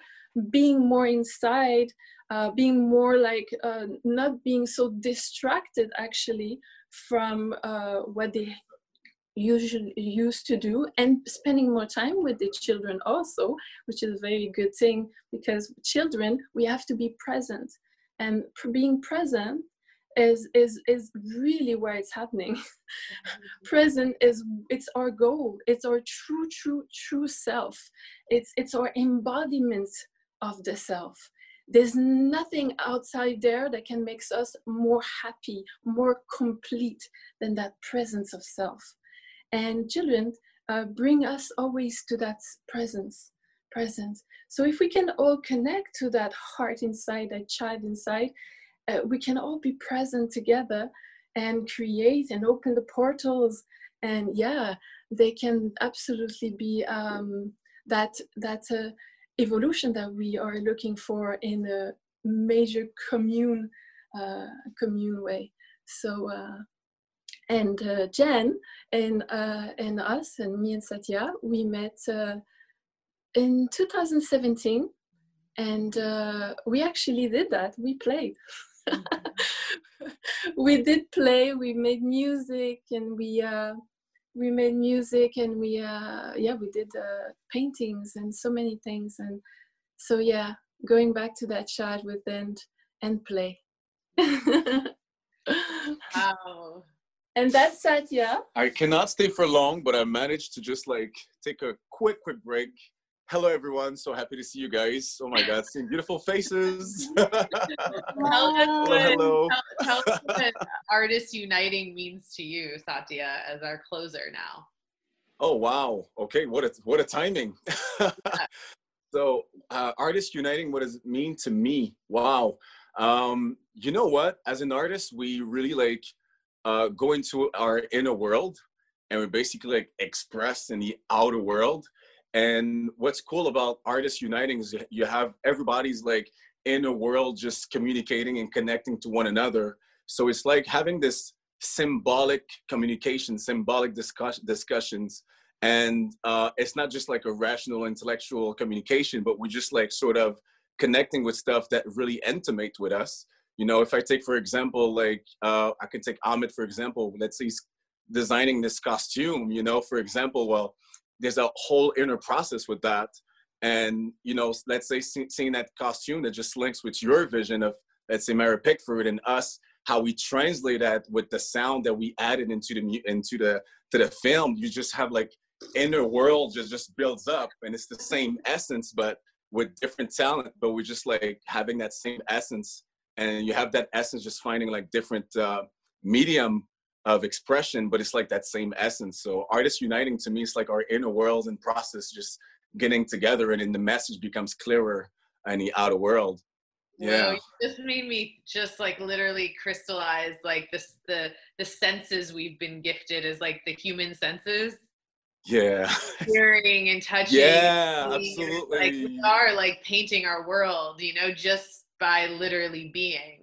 being more inside uh, being more like uh, not being so distracted actually from uh, what they usually used to do and spending more time with the children also which is a very good thing because children we have to be present. And being present is is is really where it's happening. Present is it's our goal. It's our true true true self. It's it's our embodiment of the self. There's nothing outside there that can make us more happy more complete than that presence of self. And children uh, bring us always to that presence presence. So if we can all connect to that heart inside that child inside uh, we can all be present together and create and open the portals. And yeah they can absolutely be um, that that uh, evolution that we are looking for in a major commune uh, commune way. So uh, and uh, Jen and uh, and us and me and Satya we met uh, in 2017 and uh, we actually did that. We played we did play we made music and we uh, we made music and we uh, yeah we did uh, paintings and so many things and so yeah going back to that chat with and and play wow and that's Satya. I cannot stay for long, but I managed to just like take a quick, quick break. Hello, everyone. So happy to see you guys. Oh my God, seeing beautiful faces. tell us hello, what, hello. Tell, tell us what Artists Uniting means to you, Satya, as our closer now. Oh wow. Okay, what a what a timing. so uh, Artists Uniting, what does it mean to me? Wow. Um, you know what? As an artist, we really like uh, go into our inner world and we basically like express in the outer world. And what's cool about Artists Uniting is you have everybody's like in a world just communicating and connecting to one another. So it's like having this symbolic communication, symbolic discuss- discussions. And uh, it's not just like a rational intellectual communication, but we're just like sort of connecting with stuff that really intimate with us you know if i take for example like uh, i can take ahmed for example let's say he's designing this costume you know for example well there's a whole inner process with that. And you know let's say see, seeing that costume that just links with your vision of let's say mary pickford and us how we translate that with the sound that we added into the into the to the film you just have like inner world just just builds up and it's the same essence but with different talent but we're just like having that same essence. And you have that essence just finding like different uh, medium of expression but it's like that same essence. So artists uniting to me is like our inner world and process just getting together and then the message becomes clearer in the outer world. Whoa, yeah. you just made me just like literally crystallize like this the the senses we've been gifted as like the human senses. Yeah. Hearing and touching Yeah, and seeing, like we are like painting our world you know just by literally being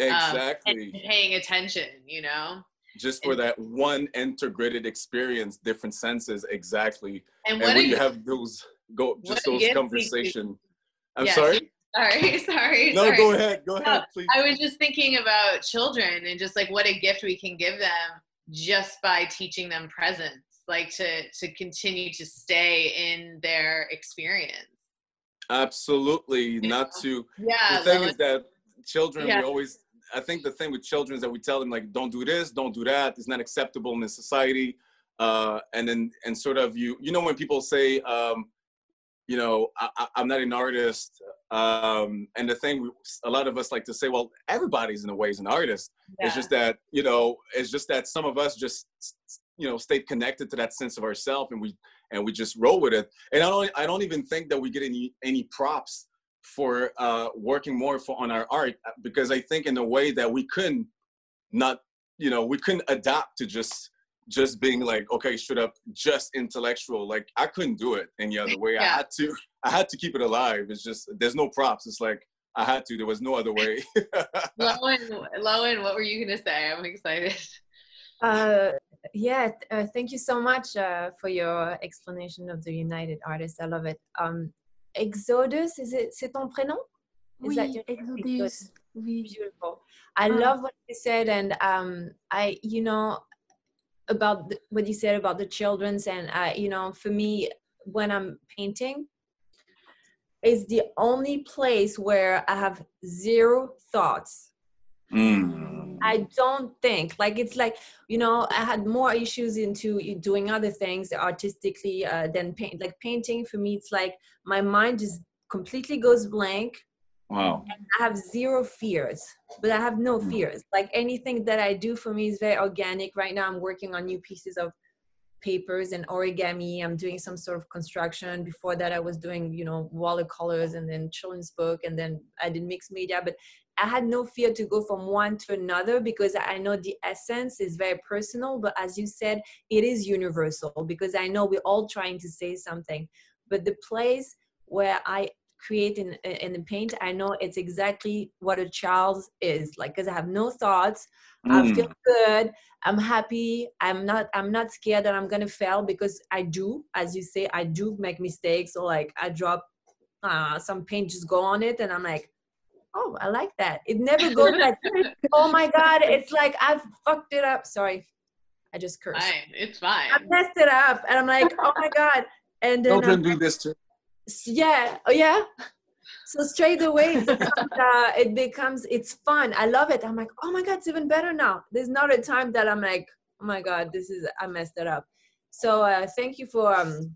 um, exactly. and paying attention you know just for that one integrated experience different senses exactly and and when you have those go just those conversation i'm Yes. sorry sorry sorry no sorry. go ahead go No, ahead please I was just thinking about children and just like what a gift we can give them just by teaching them presence, like to to continue to stay in their experience. absolutely not to Yeah, the thing is that children Yeah. we always i think the thing with children is that we tell them like don't do this don't do that it's not acceptable in this society. Uh and then and sort of you you know when people say um you know I, i'm not an artist um and the thing we, a lot of us like to say well everybody's in a way is an artist. It's just that you know it's just that some of us just you know stay connected to that sense of ourselves and we and we just roll with it. And i don't i don't even think that we get any any props for uh working more for on our art uh, because i think in a way that we couldn't not you know we couldn't adapt to just just being like okay straight up just intellectual like i couldn't do it any other way i had to i had to keep it alive it's just there's no props it's like i had to there was no other way Lowen, Lowen, what were you gonna say? I'm excited. Uh, yeah, uh, thank you so much uh, for your explanation of the United Artists. I love it. Um, Exodus, is it c'est ton prénom? Is that Oui, Exodus. Oui. Beautiful. I Ah. love what you said, and um, I, you know, about the, what you said about the children's, and uh, you know, for me, when I'm painting, it's the only place where I have zero thoughts. Mm. I don't think like it's like you know I had more issues into doing other things artistically uh, than paint. Like painting for me, it's like my mind just completely goes blank. wow I have zero fears, but I have no Mm. fears. Like anything that I do for me is very organic. Right now, I'm working on new pieces of papers and origami. I'm doing some sort of construction. Before that, I was doing, you know, watercolors and then children's book, and then I did mixed media. But I had no fear to go from one to another because I know the essence is very personal. But as you said, it is universal because I know we're all trying to say something. But the place where I create in in the paint, I know it's exactly what a child is like because I have no thoughts. I feel good. I'm happy. I'm not. I'm not scared that I'm gonna fail because I do, as you say, I do make mistakes. or like I drop uh, some paint, just go on it, and I'm like, oh, I like that. It never goes like, oh my god, it's like I've fucked it up. Sorry, I just cursed. Fine, it's fine. I messed it up, and I'm like, oh my god. And then I'm children do this too yeah oh yeah so straight away it becomes, uh, it becomes it's fun i love it i'm like oh my god it's even better now there's not a time that i'm like oh my god this is i messed it up so uh, thank you for um,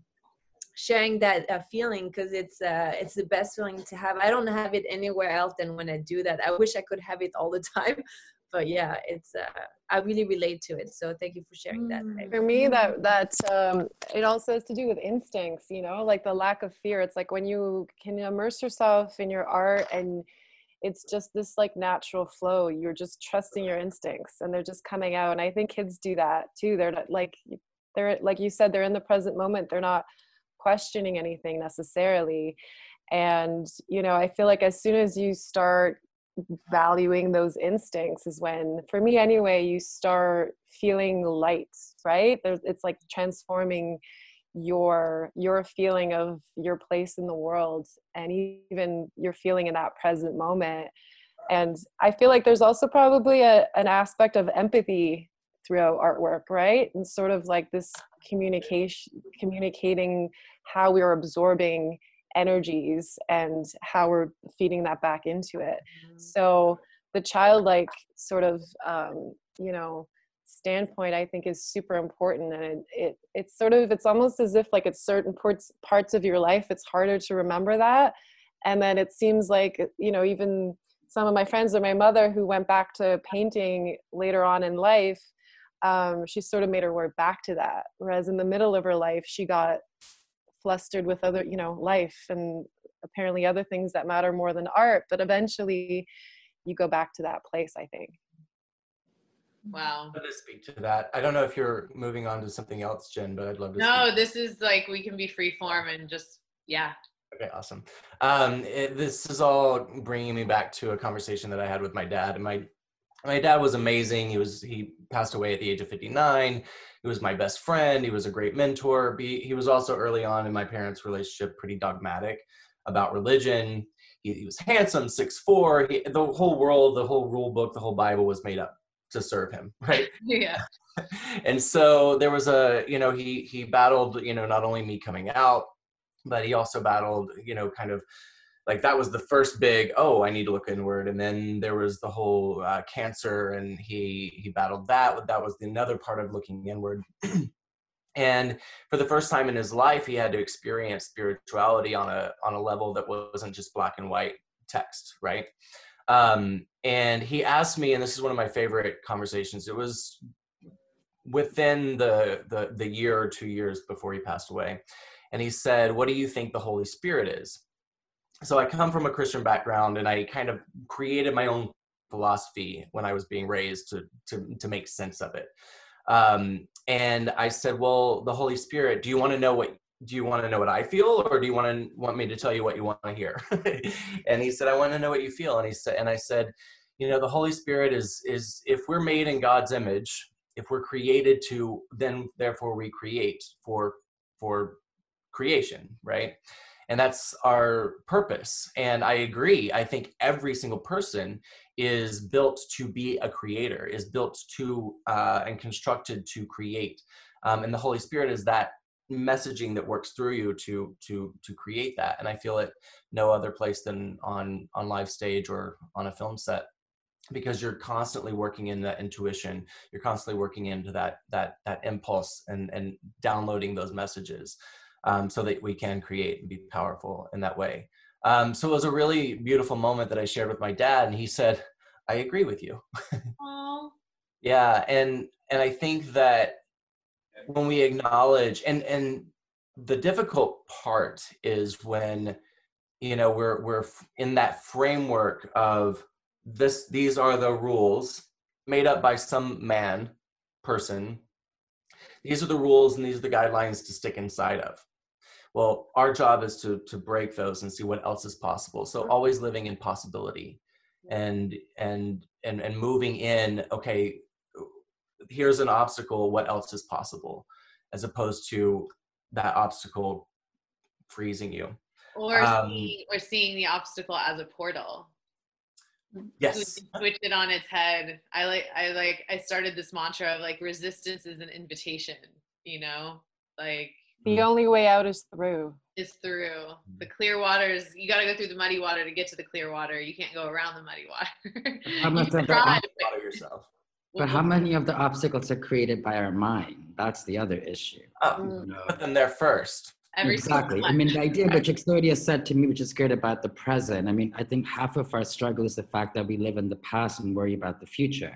sharing that uh, feeling because it's uh, it's the best feeling to have. I don't have it anywhere else than when i do that. I wish i could have it all the time but yeah it's uh, i really relate to it. So thank you for sharing that Mm. for me that that um, it also has to do with instincts you know like the lack of fear. It's like when you can immerse yourself in your art and it's just this like natural flow. You're just trusting your instincts and they're just coming out. And i think kids do that too. They're not like they're like you said they're in the present moment. They're not questioning anything necessarily. And you know i feel like as soon as you start valuing those instincts is when for me anyway you start feeling light right? There's it's like transforming your your feeling of your place in the world and even your feeling in that present moment. And i feel like there's also probably a, an aspect of empathy throughout artwork right? And sort of like this communication communicating how we're absorbing energies and how we're feeding that back into it. So the childlike sort of um, you know standpoint i think is super important and it, it it's sort of it's almost as if like it's certain parts parts of your life it's harder to remember that. And then it seems like you know even some of my friends or my mother who went back to painting later on in life um, she sort of made her way back to that whereas in the middle of her life she got flustered with other you know life and apparently other things that matter more than art but eventually you go back to that place i think Wow. I'd love to speak to that. I don't know if you're moving on to something else, Jen, but I'd love to. No, speak. this is like we can be free form and just yeah. Okay, awesome. Um, it, this is all bringing me back to a conversation that I had with my dad. And my my dad was amazing. He was he passed away at the age of 59. He was my best friend. He was a great mentor. He, he was also early on in my parents' relationship pretty dogmatic about religion. He, he was handsome, six four. He, the whole world, the whole rule book, the whole Bible was made up to serve him, right? Yeah. and so there was a you know he he battled you know not only me coming out but he also battled you know kind of like that was the first big oh i need to look inward and then there was the whole uh, cancer and he he battled that that was another part of looking inward. And for the first time in his life he had to experience spirituality on a on a level that wasn't just black and white text right? Um, and he asked me and this is one of my favorite conversations it was within the, the the year or two years before he passed away and he said what do you think the holy spirit is so i come from a christian background and i kind of created my own philosophy when i was being raised to to, to make sense of it. Um, and i said well the holy spirit do you want to know what do you want to know what i feel or do you want to want me to tell you what you want to hear? And he said i want to know what you feel. And he said and i said you know the holy spirit is is if we're made in god's image if we're created to then therefore we create for for creation right and that's our purpose. And i agree i think every single person is built to be a creator is built to uh, and constructed to create. Um, and the holy spirit is that messaging that works through you to to to create that. And i feel it no other place than on on live stage or on a film set because you're constantly working in that intuition. You're constantly working into that that that impulse and and downloading those messages um, so that we can create and be powerful in that way. Um, so it was a really beautiful moment that i shared with my dad and he said i agree with you. Yeah and and i think that when we acknowledge and and the difficult part is when you know we're we're in that framework of this these are the rules made up by some man person. These are the rules and these are the guidelines to stick inside of well our job is to to break those and see what else is possible so always living in possibility and and and and moving in okay here's an obstacle what else is possible as opposed to that obstacle freezing you Or Um, seeing, or seeing the obstacle as a portal. yes Switch, switch it on its head. I like I like I started this mantra of like resistance is an invitation, you know? Like the only way out is through is through the Mm-hmm. clear waters. You got to go through the muddy water to get to the clear water. You can't go around the muddy water. How much You of the try, op- but- yourself But how many of the obstacles are created by our mind? That's the other issue. oh, you know? put them there first Every exactly. I mean, the idea which Exodia said to me, which is great about the present. I mean, I think half of our struggle is the fact that we live in the past and worry about the future.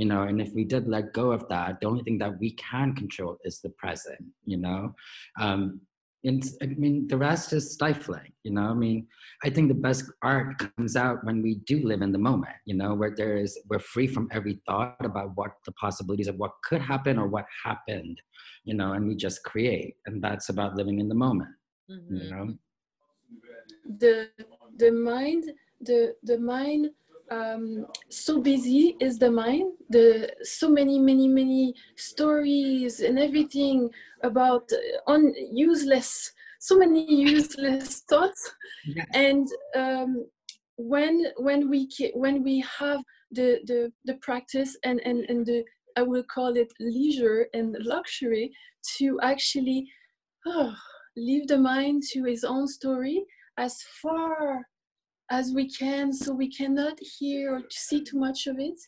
You know, and if we did let go of that, the only thing that we can control is the present. You know, um, and I mean, the rest is stifling. You know, I mean, I think the best art comes out when we do live in the moment. You know, where there is we're free from every thought about what the possibilities of what could happen or what happened you know, and we just create. And that's about living in the moment, Mhm. you know? the the mind the the mind um, so busy is the mind. The so many many many stories and everything about uh, on useless so many useless thoughts. And um, when when we when we have the the, the practice and, and and the I will call it leisure and luxury to actually oh, leave the mind to his own story as far as we can so we cannot hear or see too much of it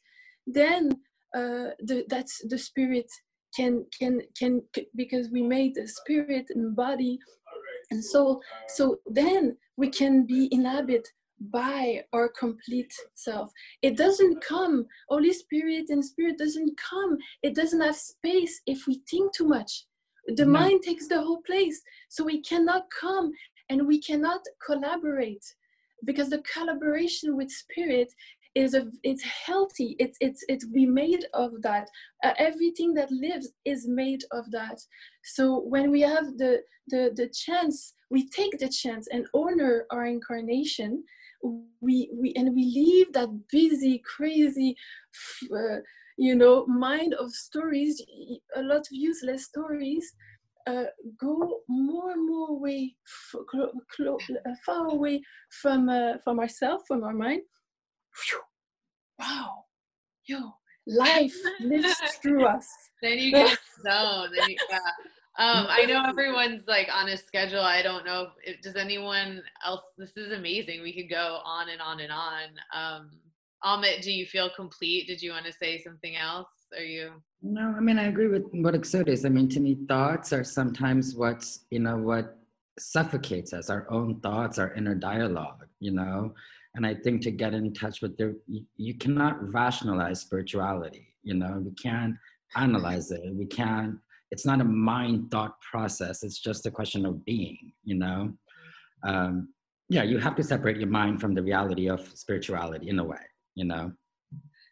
then uh, the, that's the spirit can can can because we made the spirit and body and soul. So then we can be inhabit by our complete self. It doesn't come holy spirit and spirit doesn't come. It doesn't have space if we think too much. The mind takes the whole place. So we cannot come and we cannot collaborate because the collaboration with spirit is a it's healthy. It's it's it's we made of that. Uh, everything that lives is made of that. So when we have the the the chance we take the chance and honor our incarnation we we and we leave that busy crazy uh, you know mind of stories a lot of useless stories uh, go more and more away f- clo- clo- uh, far away from uh, from ourselves from our mind Phew. wow yo life lives through us then you get zone. Then you, yeah. Um, I know everyone's like on a schedule. I don't know if, if does anyone else. This is amazing. We could go on and on and on. Um, Amit, do you feel complete? Did you want to say something else? Are you? No, I mean I agree with what Exodus. I mean, to me, thoughts are sometimes what's you know what suffocates us. Our own thoughts, our inner dialogue. You know, and I think to get in touch with the, you, you cannot rationalize spirituality. You know, we can't analyze it. We can't. It's not a mind thought process. It's just a question of being. You know, um, yeah, you have to separate your mind from the reality of spirituality in a way. You know.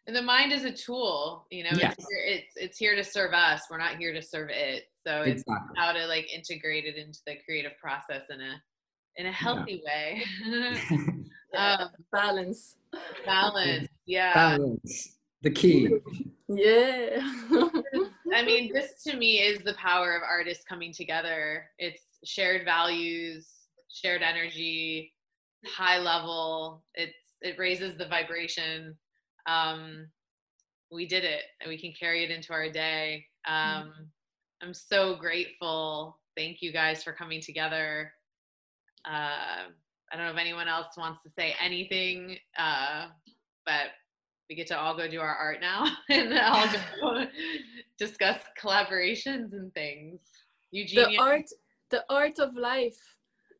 And the mind is a tool. You know, Yes. it's, here- it's it's here to serve us. We're not here to serve it. So it's Exactly. how to like integrate it into the creative process in a in a healthy way. um, balance balance. Yeah. Balance, the key. yeah I mean, this to me is the power of artists coming together. It's shared values, shared energy, high level. It's it raises the vibration. Um, we did it, and we can carry it into our day. Um, I'm so grateful. Thank you guys for coming together. Uh, I don't know if anyone else wants to say anything, uh, but we get to all go do our art now and all go discuss collaborations and things. Eugenia, the art the art of life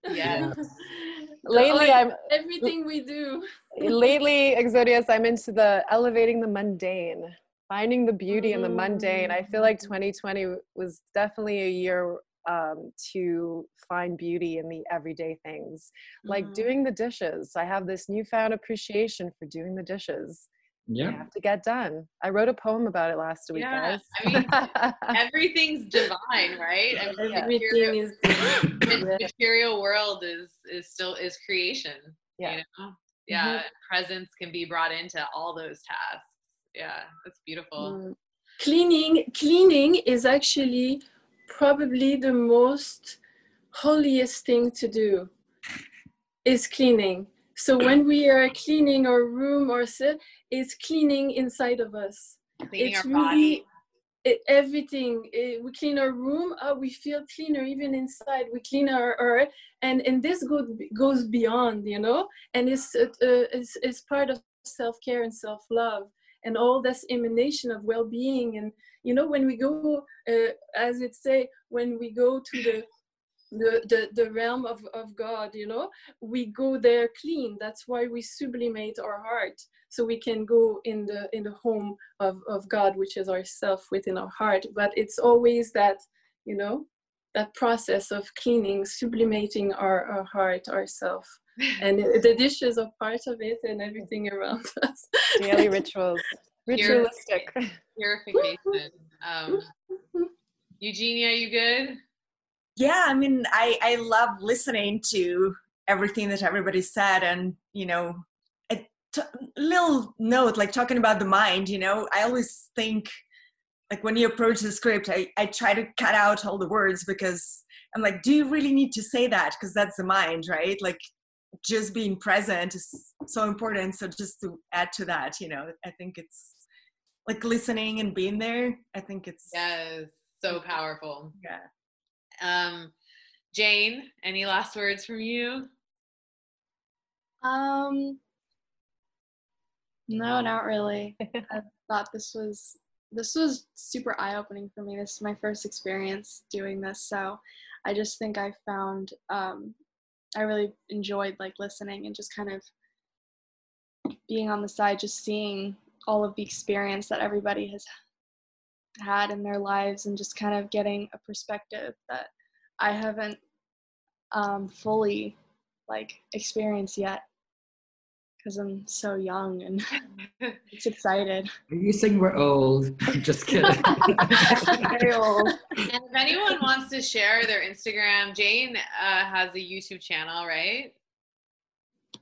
yeah, Lately, art- I'm everything we do lately Exodius. I'm into the elevating the mundane, finding the beauty in the mundane. I feel like 2020 was definitely a year um, to find beauty in the everyday things, like Mhm. doing the dishes. I have this newfound appreciation for doing the dishes. They Yeah. have to get done. I wrote a poem about it last week, Yeah, guys. I mean, everything's divine, right? I mean, everything material, is the material world is is still is creation. Yeah. You know? Yeah, presence can be brought into all those tasks. Yeah, that's beautiful. Mm. cleaning cleaning is actually probably the most holiest thing to do is cleaning so when we are cleaning our room or set it's cleaning inside of us. Cleaning it's our body. really it, everything. It, we clean our room oh, we feel cleaner even inside. We clean our earth and and this goes goes beyond you know? And it's uh, uh, it's, it's part of self-care and self-love and all this emanation of well-being. And you know when we go uh, as it say when we go to the the, the, the realm of, of God, you know, we go there clean. That's why we sublimate our heart. So we can go in the in the home of, of God, which is ourself within our heart. But it's always that, you know, that process of cleaning, sublimating our, our heart, ourself. And the dishes are part of it and everything around us. Daily rituals, ritualistic. Purification. Um, Eugenia, you good? Yeah i mean i i love listening to everything that everybody said and you know a t- little note like talking about the mind you know? I always think like when you approach the script i i try to cut out all the words because i'm like do you really need to say that? Because that's the mind right? Like just being present is so important so just to add to that you know i think it's like listening and being there i think it's Yes, so mm-hmm. powerful. yeah Um, Jane, any last words from you? Um, no, not really. I thought this was this was super eye opening for me. This is my first experience doing this, so I just think I found um, I really enjoyed like listening and just kind of being on the side, just seeing all of the experience that everybody has had in their lives, and just kind of getting a perspective that I haven't um, fully like experienced yet because I'm so young and it's excited. Are you saying we're old? I'm Just kidding. Very old. And if anyone wants to share their Instagram, Jane uh, has a YouTube channel, right?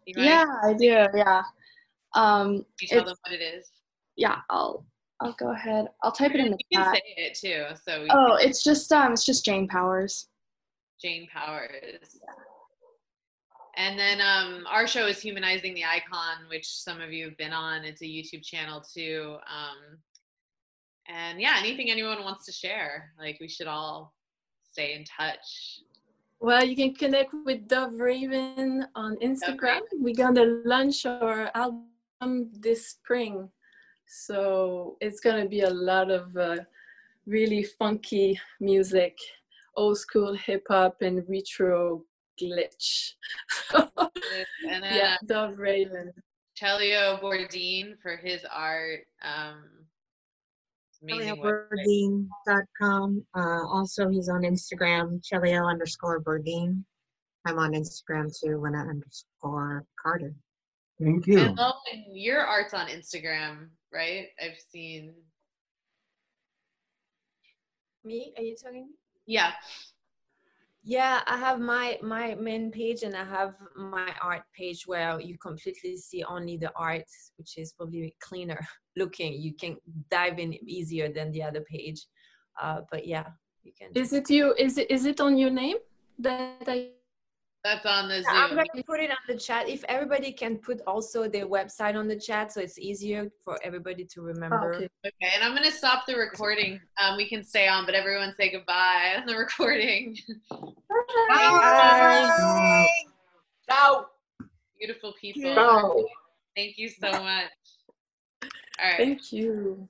You? Yeah, I do. Yeah. Um, you tell them what it is. yeah, I'll I'll go ahead. I'll type it in the You can chat. say it too. So we Oh, can- it's just um, it's just Jane Powers. Jane Powers. And then um, our show is Humanizing the Icon, which some of you have been on. It's a YouTube channel too. Um, and yeah, anything anyone wants to share, like we should all stay in touch. Well, you can connect with Dove Raven on Instagram. We're gonna launch our album this spring, so it's gonna be a lot of uh, really funky music, old school hip hop and retro glitch. And then yeah, uh, Dove Raven. Chelio Bourdin for his art. Um, amazing. ChelioBourdin.com. Uh, also, he's on Instagram, Chelio underscore Bourdin. I'm on Instagram too, Lena underscore Carter. Thank you. And Lowen, your art's on Instagram, right? I've seen. Me? Are you talking? Yeah. Yeah, I have my my main page and I have my art page where you completely see only the art, which is probably cleaner looking. You can dive in easier than the other page. Uh, but yeah, you can. Is it you? Is it is it on your name that I? That's on the Zoom. I'm going to put it on the chat. If everybody can put also their website on the chat, so it's easier for everybody to remember. okay. Okay, and I'm gonna stop the recording. Um, we can stay on, but everyone say goodbye on the recording. Bye. Ciao. Beautiful people. Ciao. Thank you so much. All right. Thank you.